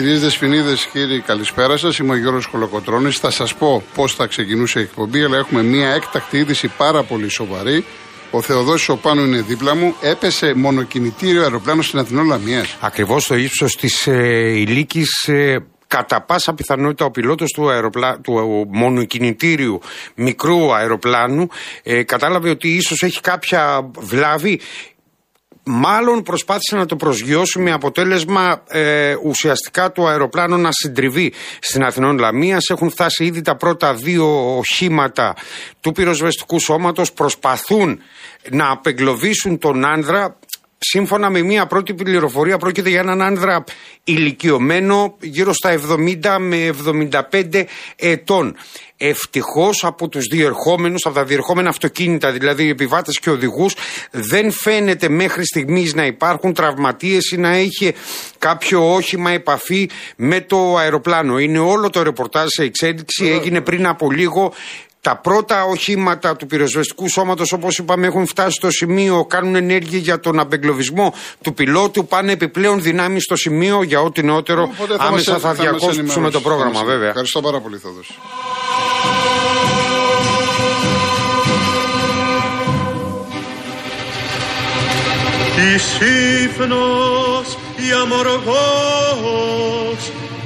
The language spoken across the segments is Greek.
Κυρίες Δεσποινίδες, κύριοι, καλησπέρα σας. Είμαι ο Γιώργος Κολοκοτρόνη. Θα σας πω πώς θα ξεκινούσε η εκπομπή, αλλά έχουμε μια έκτακτη είδηση πάρα πολύ σοβαρή. Ο Θεοδόσης Οπάνου είναι δίπλα μου. Έπεσε μονοκινητήριο αεροπλάνο στην Αθηνό Λαμία. Ακριβώς στο ύψος της ε, ηλίκης. Ε, κατά πάσα πιθανότητα ο πιλότος του, αεροπλά, του μονοκινητήριου μικρού αεροπλάνου ε, κατάλαβε ότι ίσως έχει κάποια βλάβη μάλλον προσπάθησε να το προσγειώσει με αποτέλεσμα ε, ουσιαστικά το αεροπλάνο να συντριβεί στην Αθηνών Λαμίας. Έχουν φτάσει ήδη τα πρώτα δύο οχήματα του πυροσβεστικού σώματος, προσπαθούν να απεγκλωβίσουν τον άνδρα. Σύμφωνα με μία πρώτη πληροφορία, πρόκειται για έναν άνδρα ηλικιωμένο γύρω στα 70 με 75 ετών. Ευτυχώς από τους διερχόμενους, από τα διερχόμενα αυτοκίνητα, δηλαδή επιβάτες και οδηγούς, δεν φαίνεται μέχρι στιγμής να υπάρχουν τραυματίες ή να είχε κάποιο όχημα επαφή με το αεροπλάνο. Είναι όλο το ρεπορτάζ σε εξέλιξη, έγινε πριν από λίγο. Τα πρώτα οχήματα του πυροσβεστικού σώματος, όπως είπαμε, έχουν φτάσει στο σημείο, κάνουν ενέργεια για τον απεγκλωβισμό του πιλότου, πάνε επιπλέον δυνάμεις στο σημείο για ό,τι νεότερο. Άμεσα θα, θα διακόψουμε το πρόγραμμα, βέβαια. Ευχαριστώ πάρα πολύ, Θόδωση. Της ύφνος η αμοργός,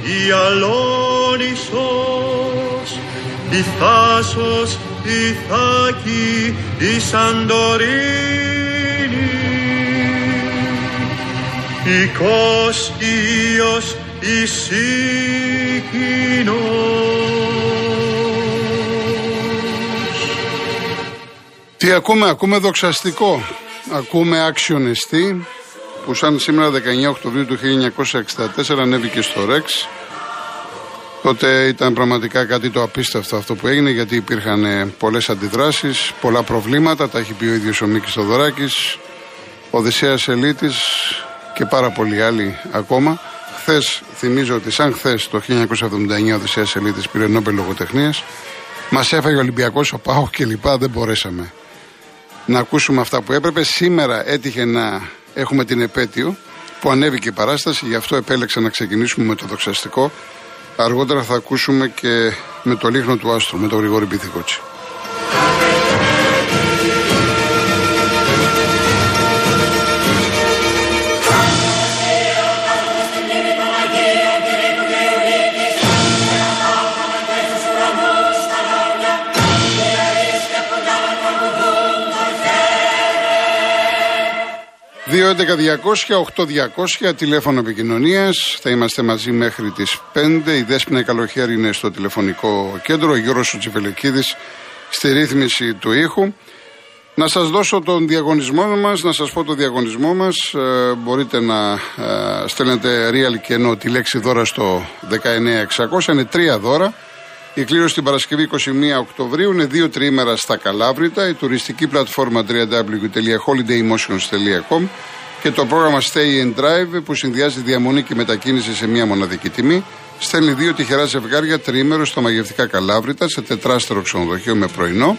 η αλόνισος, η θάσος, η θάκη, η Σαντορίνη, η Κόσκιος, η Σίκινος. Τι ακούμε, ακούμε δοξαστικό. Ακούμε άξιον που σαν σήμερα 19 Οκτωβρίου του 1964 ανέβηκε στο Ρεξ. Τότε ήταν πραγματικά κάτι το απίστευτο αυτό που έγινε γιατί υπήρχαν ε, πολλές αντιδράσεις, πολλά προβλήματα, τα έχει πει ο ίδιος ο Μίκης Θοδωράκης, ο Οδυσσέας Ελίτης και πάρα πολλοί άλλοι ακόμα. Χθες, θυμίζω ότι σαν χθες το 1979 ο Οδυσσέας Ελίτης πήρε Νόμπελ Λογοτεχνίας, μας έφαγε ο Ολυμπιακός, ο Πάο και λοιπά, δεν μπορέσαμε να ακούσουμε αυτά που έπρεπε. Σήμερα έτυχε να έχουμε την επέτειο που ανέβηκε η παράσταση, γι' αυτό επέλεξα να ξεκινήσουμε με το δοξαστικό. Αργότερα θα ακούσουμε και με το λίγνο του άστρου, με τον Γρηγόρη Πίθηκότσι. 2.11.200.8.200 τηλέφωνο επικοινωνίας. Θα είμαστε μαζί μέχρι τις 5. Η Δέσποινα Καλοχέρη είναι στο τηλεφωνικό κέντρο. Ο Γιώργο Τσιφελεκίδη στη ρύθμιση του ήχου. Να σας δώσω τον διαγωνισμό μας, να σας πω το διαγωνισμό μας. Ε, μπορείτε να ε, στέλνετε real και ενώ τη λέξη δώρα στο 19600. Είναι τρία δώρα. Η κλήρωση την Παρασκευή 21 Οκτωβρίου είναι δύο τριήμερα στα Καλάβρητα. Η τουριστική πλατφόρμα www.holidaymotions.com και το πρόγραμμα Stay and Drive που συνδυάζει διαμονή και μετακίνηση σε μία μοναδική τιμή. Στέλνει δύο τυχερά ζευγάρια τριήμερο στα μαγευτικά Καλάβρητα σε τετράστερο ξενοδοχείο με πρωινό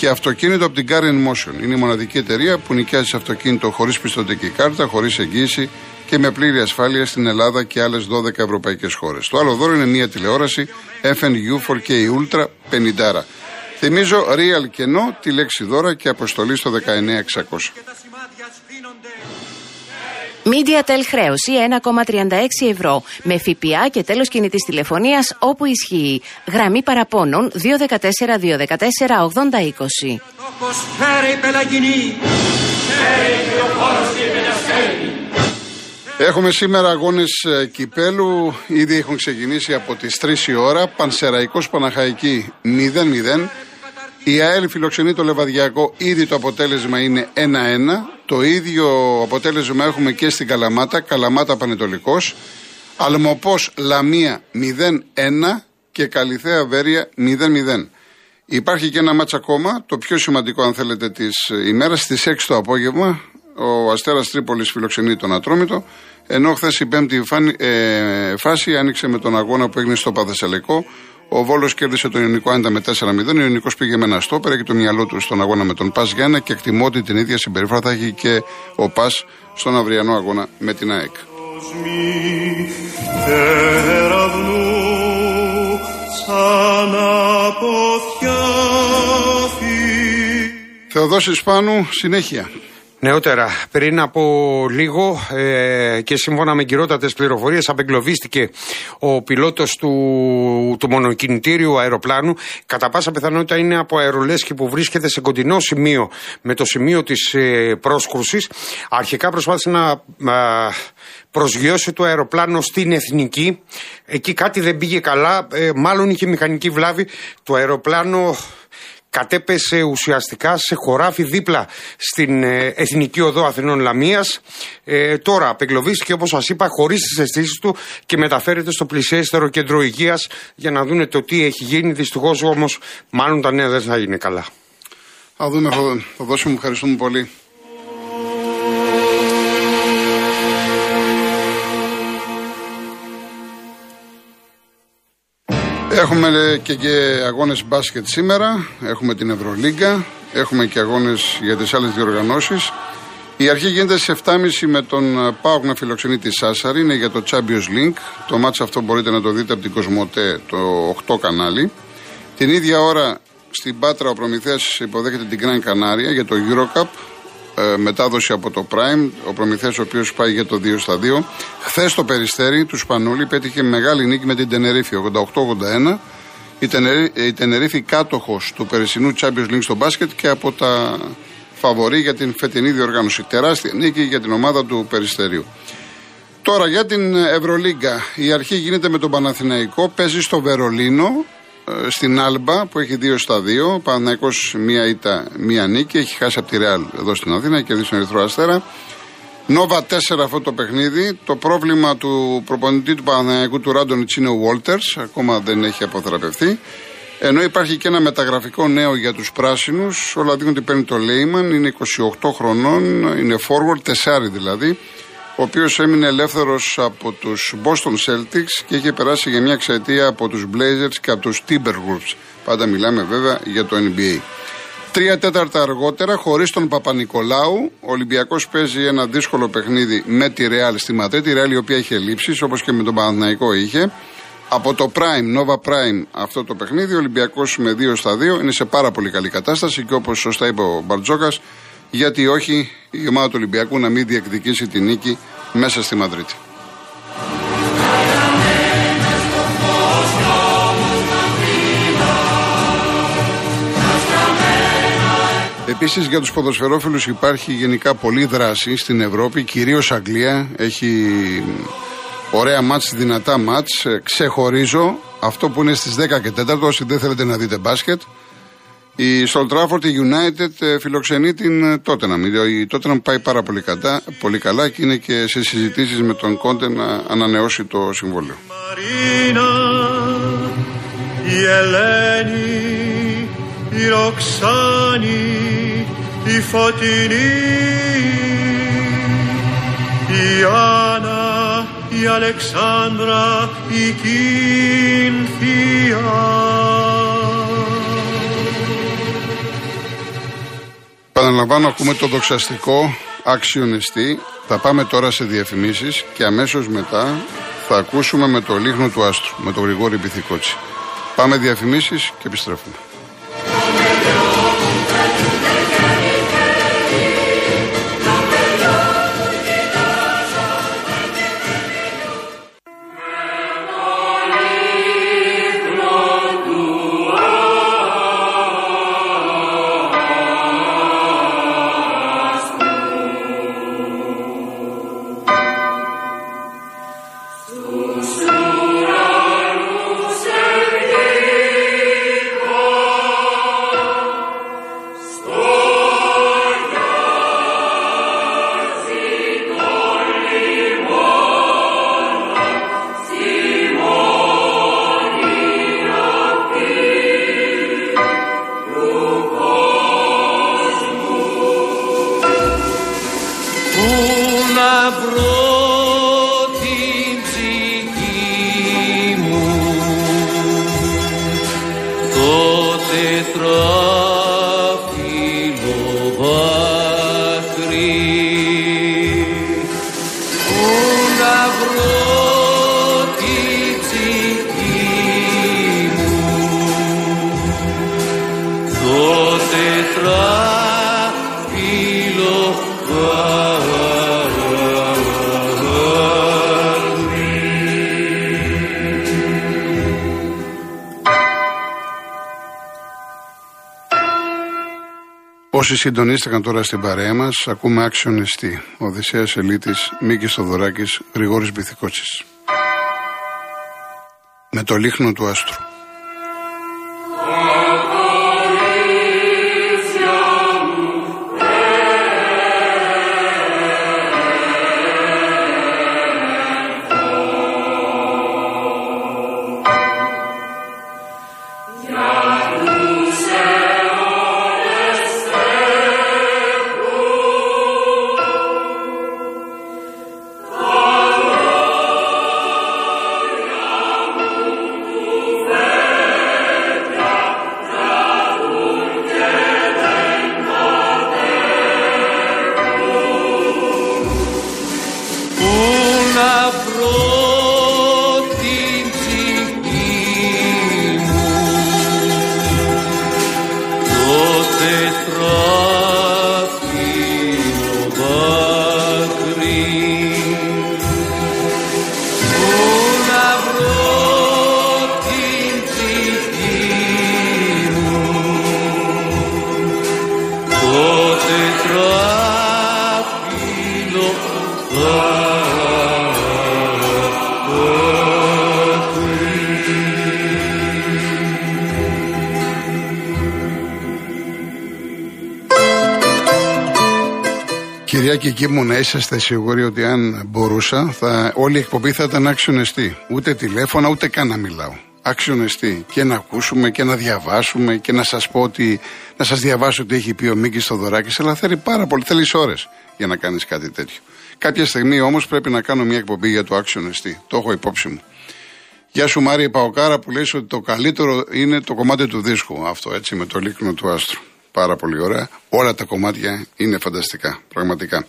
και αυτοκίνητο από την Car Motion. Είναι η μοναδική εταιρεία που νοικιάζει αυτοκίνητο χωρίς πιστοτική κάρτα, χωρίς εγγύηση και με πλήρη ασφάλεια στην Ελλάδα και άλλες 12 ευρωπαϊκές χώρες. Το άλλο δώρο είναι μια τηλεόραση FNU 4K Ultra 50. Θυμίζω real κενό, τη λέξη δώρα και αποστολή στο 19600. MediaTel χρέωση 1,36 ευρώ με ΦΠΑ και τέλος κινητής τηλεφωνίας όπου ισχύει. Γραμμή παραπώνων 214 214 8020. Έχουμε σήμερα αγώνες κυπέλου. Ήδη έχουν ξεκινήσει από τις 3 η ώρα. Πανσεραϊκός Παναχαϊκή 0-0. Η ΑΕΛ φιλοξενεί το Λεβαδιακό. Ήδη το αποτέλεσμα είναι 1-1. Το ίδιο αποτέλεσμα έχουμε και στην Καλαμάτα. Καλαμάτα Πανετολικός. Αλμοπός Λαμία 0-1 και Καλιθέα Βέρεια 0-0. Υπάρχει και ένα μάτσα ακόμα, το πιο σημαντικό αν θέλετε της ημέρας, στις 6 το απόγευμα. Ο Αστέρας Τρίπολης φιλοξενεί τον Ατρόμητο. Ενώ χθες η πέμπτη ε, φάση άνοιξε με τον αγώνα που έγινε στο Παθεσσαλικό. Ο Βόλος κέρδισε τον Ιωνικό Άντα με 4-0. Ο Ιωνικός πήγε με ένα στόπερ και το μυαλό του στον αγώνα με τον Πας Γιάννα και εκτιμώ ότι την ίδια συμπεριφορά θα έχει και ο Πας στον αυριανό αγώνα με την ΑΕΚ. Μη τεραυνού σαν αποθιάφη Θεοδόσης Πάνου, συνέχεια. Νεότερα, πριν από λίγο ε, και σύμφωνα με κυριότατες πληροφορίες, απεγκλωβίστηκε ο πιλότος του, του μονοκινητήριου αεροπλάνου. Κατά πάσα πιθανότητα είναι από αερολέσχη που βρίσκεται σε κοντινό σημείο με το σημείο της ε, πρόσκρουση. Αρχικά προσπάθησε να ε, προσγειώσει το αεροπλάνο στην εθνική. Εκεί κάτι δεν πήγε καλά. Ε, μάλλον είχε μηχανική βλάβη. Το αεροπλάνο κατέπεσε ουσιαστικά σε χωράφι δίπλα στην ε, Εθνική Οδό Αθηνών Λαμίας. Ε, τώρα απεγκλωβίστηκε όπως σας είπα χωρίς τις αισθήσεις του και μεταφέρεται στο πλησιέστερο κέντρο υγείας για να δούνε το τι έχει γίνει. Δυστυχώς όμως μάλλον τα νέα δεν θα είναι καλά. Θα δούμε, θα δώσουμε, ευχαριστούμε πολύ. Έχουμε και, και αγώνες μπάσκετ σήμερα, έχουμε την Ευρωλίγκα, έχουμε και αγώνες για τις άλλες διοργανώσεις. Η αρχή γίνεται σε 7.30 με τον Πάοκ να φιλοξενεί τη Σάσαρη, είναι για το Champions League. Το μάτς αυτό μπορείτε να το δείτε από την Κοσμοτέ, το 8 κανάλι. Την ίδια ώρα στην Πάτρα ο Προμηθέας υποδέχεται την Grand Canaria για το Eurocup ε, μετάδοση από το Prime. Ο Προμηθέας ο οποίος πάει για το 2 στα 2. Χθες το περιστέρι του Σπανούλη πέτυχε μεγάλη νίκη με την Τενερίφη 88-81. Η, Τενερί, η Τενερίφη κάτοχος του περσινού Champions League στο μπάσκετ και από τα φαβορή για την φετινή διοργάνωση. Τεράστια νίκη για την ομάδα του Περιστερίου. Τώρα για την Ευρωλίγκα. Η αρχή γίνεται με τον Παναθηναϊκό. Παίζει στο Βερολίνο ε, στην Άλμπα που έχει 2 στα 2. Παναθυναϊκό μία ήττα, μία νίκη. Έχει χάσει από τη Ρεάλ εδώ στην Αθήνα και τον Ερυθρό Αστέρα. Νόβα 4 αυτό το παιχνίδι. Το πρόβλημα του προπονητή του Παναθηναϊκού του Ράντονιτς είναι ο Βόλτερ. Ακόμα δεν έχει αποθεραπευτεί. Ενώ υπάρχει και ένα μεταγραφικό νέο για τους πράσινους. Όλα δείχνουν ότι παίρνει το Λέιμαν. Είναι 28 χρονών. Είναι forward, 4 δηλαδή ο οποίος έμεινε ελεύθερος από τους Boston Celtics και είχε περάσει για μια εξαετία από τους Blazers και από τους Timberwolves. Πάντα μιλάμε βέβαια για το NBA. Τρία τέταρτα αργότερα, χωρίς τον Παπα-Νικολάου, ο Ολυμπιακός παίζει ένα δύσκολο παιχνίδι με τη Real στη Ματρέτη. Η Real η οποία είχε λήψεις, όπως και με τον Παναθηναϊκό είχε. Από το Prime, Nova Prime, αυτό το παιχνίδι, ο Ολυμπιακός με 2 στα 2 είναι σε πάρα πολύ καλή κατάσταση και όπως σωστά είπε ο Μπαρτζόκας, γιατί όχι η ομάδα του Ολυμπιακού να μην διεκδικήσει τη νίκη μέσα στη Μαδρίτη. Επίσης για τους ποδοσφαιρόφιλους υπάρχει γενικά πολλή δράση στην Ευρώπη, κυρίως Αγγλία, έχει ωραία μάτς, δυνατά μάτς, ξεχωρίζω αυτό που είναι στις 10 και 4, όσοι δεν θέλετε να δείτε μπάσκετ, η Στολτράφορτ, η United ε, φιλοξενεί την Tottenham. Η Tottenham πάει πάρα πολύ, κατά, πολύ καλά και είναι και σε συζητήσεις με τον Κόντε να ανανεώσει το συμβόλαιο. Μαρίνα, η Ελένη, η Ροξάνη, η Φωτεινή, η Άννα, η Αλεξάνδρα, η Κίνθια. Επαναλαμβάνω, ακούμε το δοξαστικό αξιονιστή. Θα πάμε τώρα σε διαφημίσεις και αμέσως μετά θα ακούσουμε με το λίγνο του άστρου, με τον Γρηγόρη Πυθικότσι. Πάμε διαφημίσεις και επιστρέφουμε. Лавров. Όσοι συντονίστηκαν τώρα στην παρέα μας, ακούμε άξιον εστί. Οδυσσέας Ελίτης, Μίκης Θοδωράκης, Γρηγόρης Μπιθικότσι. Με το λίχνο του άστρου. Κυρία και εκεί μου να είσαστε σίγουροι ότι αν μπορούσα, θα, όλη η εκπομπή θα ήταν άξιονεστή. Ούτε τηλέφωνα, ούτε καν να μιλάω. Άξιονεστή. Και να ακούσουμε και να διαβάσουμε και να σας πω ότι. να σας διαβάσω τι έχει πει ο Μίκης Θοδωράκης. Αλλά θέλει πάρα πολύ, θέλεις ώρες για να κάνεις κάτι τέτοιο. Κάποια στιγμή όμως πρέπει να κάνω μια εκπομπή για το άξιονεστή. Το έχω υπόψη μου. Γεια σου Μάρια Παοκάρα που λέει ότι το καλύτερο είναι το κομμάτι του δίσκου. Αυτό έτσι με το λίκνο του άστρου. Πάρα πολύ ωραία. Όλα τα κομμάτια είναι φανταστικά, πραγματικά.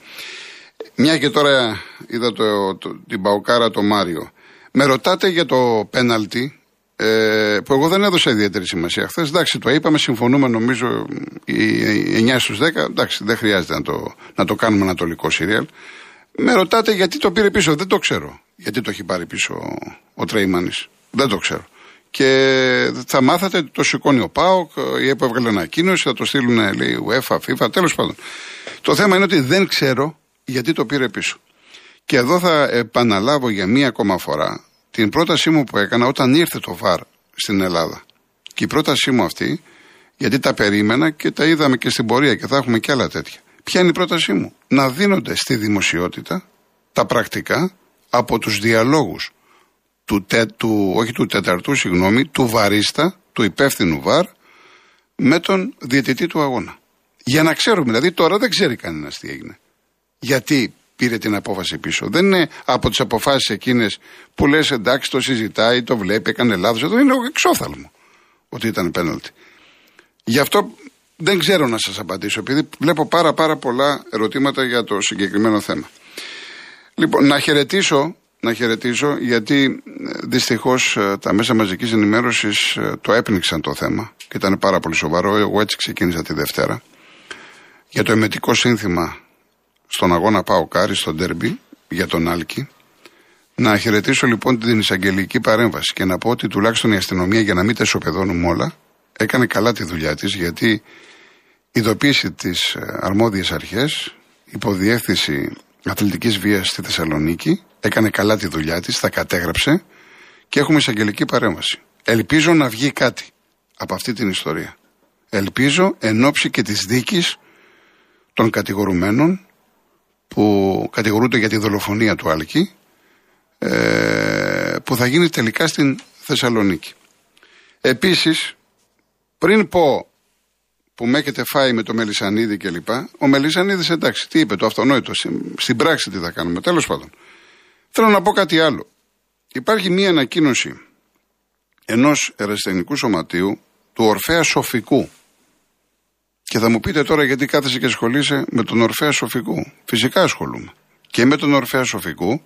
Μια και τώρα είδα το, το, την Παοκάρα το Μάριο. Με ρωτάτε για το πέναλτι, ε, που εγώ δεν έδωσα ιδιαίτερη σημασία χθες. Εντάξει, το είπαμε, συμφωνούμε νομίζω οι 9 στους 10. Εντάξει, δεν χρειάζεται να το, να το κάνουμε ανατολικό σύριαλ. Με ρωτάτε γιατί το πήρε πίσω. Δεν το ξέρω. Γιατί το έχει πάρει πίσω ο Τρέιμανης. Δεν το ξέρω. Και θα μάθατε το σηκώνει ο Πάοκ, η ΕΠΟ έβγαλε ανακοίνωση, θα το στείλουν λέει UEFA, FIFA, τέλος πάντων. Το θέμα είναι ότι δεν ξέρω γιατί το πήρε πίσω. Και εδώ θα επαναλάβω για μία ακόμα φορά την πρότασή μου που έκανα όταν ήρθε το ΒΑΡ στην Ελλάδα. Και η πρότασή μου αυτή, γιατί τα περίμενα και τα είδαμε και στην πορεία και θα έχουμε και άλλα τέτοια. Ποια είναι η πρότασή μου, Να δίνονται στη δημοσιότητα τα πρακτικά από τους διαλόγους του, τε, του, όχι του τεταρτού, συγγνώμη, του βαρίστα, του υπεύθυνου βαρ, με τον διαιτητή του αγώνα. Για να ξέρουμε, δηλαδή τώρα δεν ξέρει κανένας τι έγινε. Γιατί πήρε την απόφαση πίσω. Δεν είναι από τις αποφάσεις εκείνες που λες εντάξει, το συζητάει, το βλέπει, έκανε λάθος. Εδώ είναι εξόθαλμο ότι ήταν πέναλτι. Γι' αυτό δεν ξέρω να σας απαντήσω, επειδή βλέπω πάρα πάρα πολλά ερωτήματα για το συγκεκριμένο θέμα. Λοιπόν, να χαιρετήσω να χαιρετήσω γιατί ε, δυστυχώς ε, τα μέσα μαζικής ενημέρωσης ε, το έπνιξαν το θέμα και ήταν πάρα πολύ σοβαρό. Εγώ έτσι ξεκίνησα τη Δευτέρα. Για το εμετικό σύνθημα στον αγώνα ΠΑΟΚ Άρη, στο ντέρμπι, για τον Άλκη. Να χαιρετήσω λοιπόν την εισαγγελική παρέμβαση και να πω ότι τουλάχιστον η αστυνομία, για να μην τα ισοπεδώνουμε όλα, έκανε καλά τη δουλειά της γιατί ειδοποίησε τι αρμόδιες αρχές, υποδιεύθυνση αθλητικής βίας στη Θεσσαλονίκη έκανε καλά τη δουλειά της, τα κατέγραψε και έχουμε εισαγγελική παρέμβαση. Ελπίζω να βγει κάτι από αυτή την ιστορία. Ελπίζω εν ώψη και της δίκης των κατηγορουμένων που κατηγορούνται για τη δολοφονία του Άλκη ε, που θα γίνει τελικά στην Θεσσαλονίκη. Επίσης, πριν πω που με έχετε φάει με το Μελισανίδη κλπ. Ο Μελισανίδης εντάξει, τι είπε το αυτονόητο, στην πράξη τι θα κάνουμε, τέλος πάντων. Θέλω να πω κάτι άλλο. Υπάρχει μία ανακοίνωση ενός ερασιτεχνικού σωματείου του Ορφέα Σοφικού. Και θα μου πείτε τώρα γιατί κάθεσαι και ασχολείσαι με τον Ορφέα Σοφικού. Φυσικά ασχολούμαι. Και με τον Ορφέα Σοφικού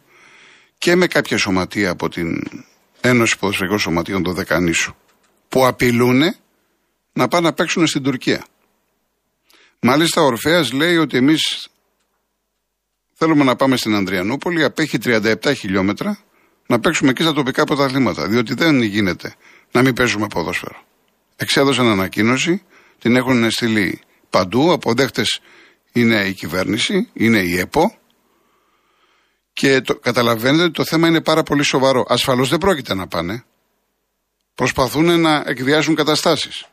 και με κάποια σωματεία από την Ένωση Ποδοσφαιρικών Σωματείων των Δεκανήσου που απειλούν να πάνε να παίξουν στην Τουρκία. Μάλιστα ο Ορφέας λέει ότι εμείς Θέλουμε να πάμε στην Ανδριανούπολη, απέχει 37 χιλιόμετρα, να παίξουμε εκεί στα τοπικά πρωταθλήματα. Διότι δεν γίνεται να μην παίζουμε ποδόσφαιρο. Εξέδωσαν ανακοίνωση, την έχουν στείλει παντού. Αποδέχτες είναι η κυβέρνηση, είναι η ΕΠΟ. Και το, καταλαβαίνετε ότι το θέμα είναι πάρα πολύ σοβαρό. Ασφαλώς δεν πρόκειται να πάνε. Προσπαθούν να εκβιάσουν καταστάσεις.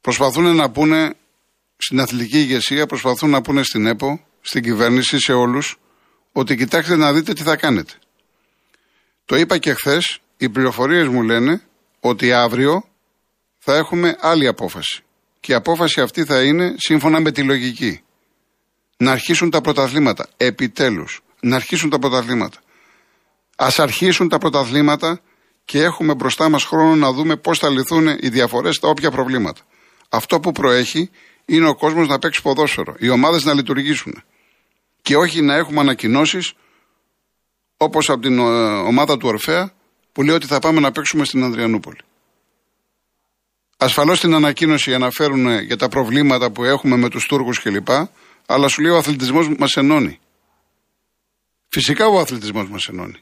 Προσπαθούν να πούνε στην αθλητική ηγεσία, προσπαθούν να πούνε στην ΕΠΟ, στην κυβέρνηση, σε όλους, ότι κοιτάξτε να δείτε τι θα κάνετε. Το είπα και χθες, οι πληροφορίες μου λένε ότι αύριο θα έχουμε άλλη απόφαση. Και η απόφαση αυτή θα είναι σύμφωνα με τη λογική. Να αρχίσουν τα πρωταθλήματα. Επιτέλους. Να αρχίσουν τα πρωταθλήματα. Α αρχίσουν τα πρωταθλήματα και έχουμε μπροστά μας χρόνο να δούμε πώς θα λυθούν οι διαφορές στα όποια προβλήματα. Αυτό που προέχει είναι ο κόσμος να παίξει ποδόσφαιρο. Οι ομάδες να λειτουργήσουν. Και όχι να έχουμε ανακοινώσεις όπως από την ε, ομάδα του Ορφαία που λέει ότι θα πάμε να παίξουμε στην Ανδριανούπολη. Ασφαλώς την ανακοίνωση αναφέρουν για τα προβλήματα που έχουμε με τους Τούρκους κλπ. Αλλά σου λέει ο αθλητισμός μας ενώνει. Φυσικά ο αθλητισμός μας ενώνει.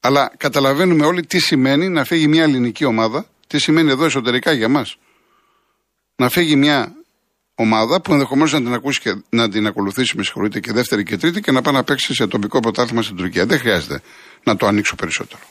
Αλλά καταλαβαίνουμε όλοι τι σημαίνει να φύγει μια ελληνική ομάδα, τι σημαίνει εδώ εσωτερικά για μας. Να φύγει μια ομάδα που ενδεχομένως να την ακούσει και να την ακολουθήσει, με συγχωρείτε, και δεύτερη και τρίτη και να πάει να παίξει σε τοπικό πρωτάθλημα στην Τουρκία. Δεν χρειάζεται να το ανοίξω περισσότερο.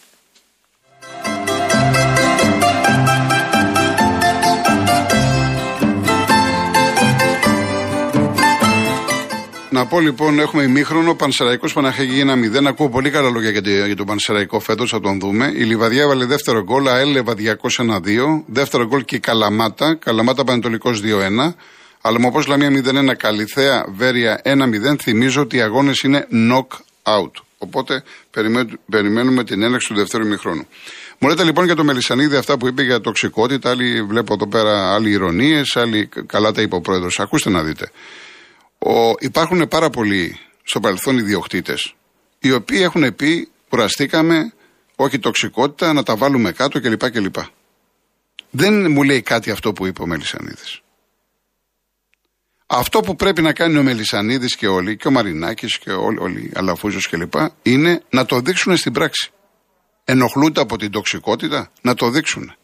Να πω λοιπόν, έχουμε ημίχρονο. Πανσεραϊκός Παναχέγη ένα 0. Ακούω πολύ καλά λόγια για, για τον Πανσεραϊκό φέτος, θα τον δούμε. Η Λιβαδιά έβαλε δεύτερο γκολ, ΑΕΛ Λεβαδιακός 1-2. Δεύτερο γκολ και η Καλαμάτα. Καλαμάτα Πανετολικός 2-1. Αλμοπό Λαμία 0-1. Καλιθέα Βέρεια 1-0. Θυμίζω ότι οι αγώνες είναι knock-out. Οπότε περιμένουμε την έλεξη του δεύτερου ημιχρόνου. Μου λέτε λοιπόν για το Μελισανίδη αυτά που είπε για τοξικότητα. Άλλοι βλέπω εδώ πέρα άλλοι ηρωνίες, άλλοι καλά τα είπε ο πρόεδρος. Ακούστε να δείτε. Ο, υπάρχουν πάρα πολλοί στο παρελθόν ιδιοκτήτες, οι οποίοι έχουν πει κουραστήκαμε, όχι τοξικότητα, να τα βάλουμε κάτω κλπ. κλπ. Δεν μου λέει κάτι αυτό που είπε ο Μελισανίδης. Αυτό που πρέπει να κάνει ο Μελισανίδης και όλοι, και ο Μαρινάκης και όλοι, όλοι Αλαφούζος κλπ., είναι να το δείξουν στην πράξη. Ενοχλούνται από την τοξικότητα, να το δείξουν.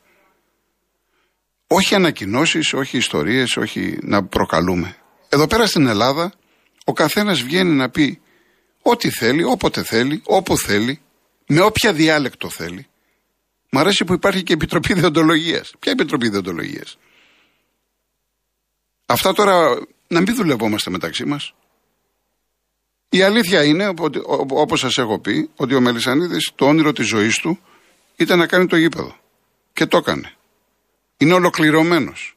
Όχι ανακοινώσεις, όχι ιστορίες, όχι να προκαλούμε. Εδώ πέρα στην Ελλάδα ο καθένας βγαίνει να πει ό,τι θέλει, όποτε θέλει, όπου θέλει, με όποια διάλεκτο θέλει. Μ' αρέσει που υπάρχει και επιτροπή διοντολογίας. Ποια επιτροπή διοντολογίας; Αυτά τώρα να μην δουλευόμαστε μεταξύ μας. Η αλήθεια είναι, ότι, όπως σας έχω πει, ότι ο Μελισανίδης το όνειρο της ζωής του ήταν να κάνει το γήπεδο. Και το έκανε. Είναι ολοκληρωμένος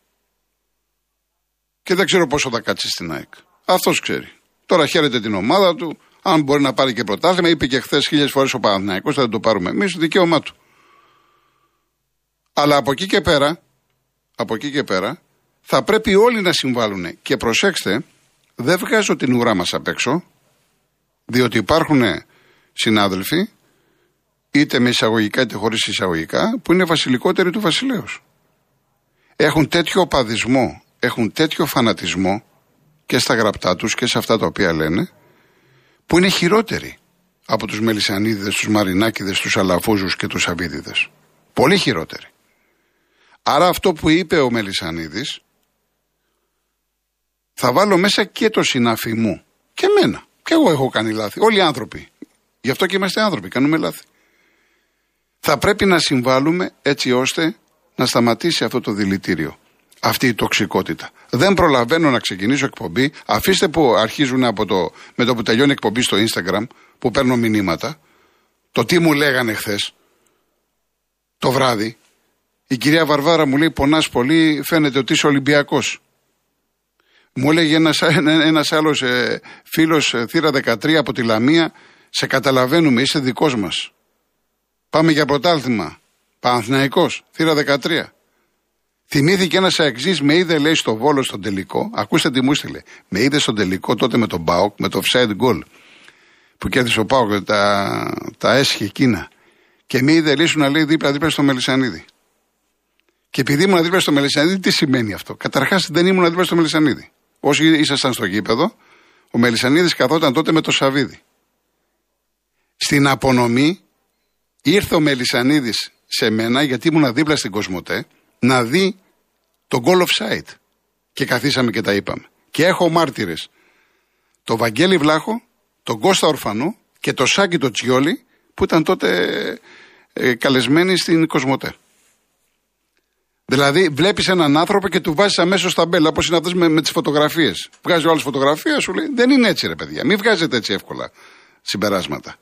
και δεν ξέρω πόσο θα κάτσει στην ΑΕΚ. Αυτός ξέρει. Τώρα χαίρεται την ομάδα του. Αν μπορεί να πάρει και πρωτάθλημα, είπε και χθες χίλιες φορές ο Παναθηναϊκός, θα το πάρουμε εμείς, δικαίωμά του. Αλλά από εκεί και πέρα, από εκεί και πέρα, θα πρέπει όλοι να συμβάλλουν. Και προσέξτε, δεν βγάζω την ουρά μας απ' έξω, διότι υπάρχουν συνάδελφοι, είτε με εισαγωγικά είτε χωρίς εισαγωγικά, που είναι βασιλικότεροι του βασιλέως. Έχουν τέτοιο οπαδισμό έχουν τέτοιο φανατισμό και στα γραπτά τους και σε αυτά τα οποία λένε που είναι χειρότεροι από τους Μελισανίδιδες, τους Μαρινάκιδες, τους Αλαφούζους και τους Αβίδιδες. Πολύ χειρότεροι. Άρα αυτό που είπε ο Μελισανίδης θα βάλω μέσα και το συνάφι μου και εμένα. Και εγώ έχω κάνει λάθη. Όλοι οι άνθρωποι. Γι' αυτό και είμαστε άνθρωποι. Κάνουμε λάθη. Θα πρέπει να συμβάλλουμε έτσι ώστε να σταματήσει αυτό το δηλητήριο αυτή η τοξικότητα. Δεν προλαβαίνω να ξεκινήσω εκπομπή. Αφήστε που αρχίζουν από το, με το που τελειώνει εκπομπή στο Instagram, που παίρνω μηνύματα, το τι μου λέγανε χθες, το βράδυ. Η κυρία Βαρβάρα μου λέει: Πονάς πολύ, φαίνεται ότι είσαι Ολυμπιακός. Μου έλεγε ένας ένας άλλος ε, φίλος ε, θύρα 13 από τη Λαμία: Σε καταλαβαίνουμε, είσαι δικός μας. Πάμε για πρωτάθλημα. Παναθηναϊκός, θύρα 13. Θυμήθηκε ένας αεξής, με είδε λέει στο βόλο στον τελικό. Ακούστε τι μου έστειλε. Με είδε στον τελικό τότε με τον Μπάουκ, με το offside goal. Που κέρδισε ο Μπάουκ, τα, τα έσχε εκείνα. Και με είδε λύσου να λέει δίπλα-δίπλα στο Μελισανίδη. Και επειδή ήμουν δίπλα στο Μελισανίδη, τι σημαίνει αυτό. Καταρχάς δεν ήμουν δίπλα στο Μελισανίδη. Όσοι ήσασταν στο γήπεδο, ο Μελισανίδης καθόταν τότε με το Σαβίδι. Στην απονομή ήρθε ο Μελισανίδης σε μένα, γιατί ήμουν δίπλα στην Κοσμοτέ, να δει το goal of sight. Και καθίσαμε και τα είπαμε. Και έχω μάρτυρες. Το Βαγγέλη Βλάχο, τον Κώστα Ορφανού και το Σάκη το Τσιόλι που ήταν τότε ε, καλεσμένοι στην Κοσμοτέ. Δηλαδή, βλέπεις έναν άνθρωπο και του βάζεις αμέσως τα μπέλα, όπως είναι αυτέ με, με τις φωτογραφίες. Βγάζει ο άλλος φωτογραφία, σου λέει: Δεν είναι έτσι, ρε παιδιά. Μην βγάζετε έτσι εύκολα συμπεράσματα.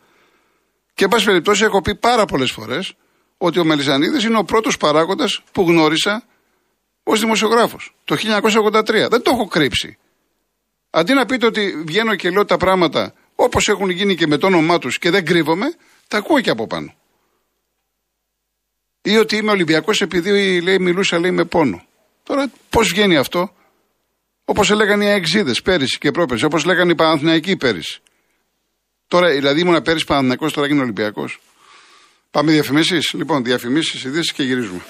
Και, εν πάση περιπτώσει, έχω πει πάρα πολλές φορές ότι ο Μελισανίδη είναι ο πρώτος παράγοντας που γνώρισα ως δημοσιογράφος. Το 1983. Δεν το έχω κρύψει. Αντί να πείτε ότι βγαίνω και λέω τα πράγματα όπως έχουν γίνει και με το όνομά τους και δεν κρύβομαι, τα ακούω και από πάνω. Ή ότι είμαι Ολυμπιακός επειδή λέει, μιλούσα λέει, με πόνο. Τώρα πώς βγαίνει αυτό, όπως έλεγαν οι Αεξίδες πέρυσι και πρόπερσι, όπως λέγανε οι Παναθηναϊκοί πέρυσι. Τώρα, δηλαδή ήμουν πέρυσι Παναθηναϊκός, τώρα γίνει Ολυμπιακός. Πάμε διαφημίσεις. Λοιπόν, διαφημίσεις, ειδήσεις και γυρίζουμε.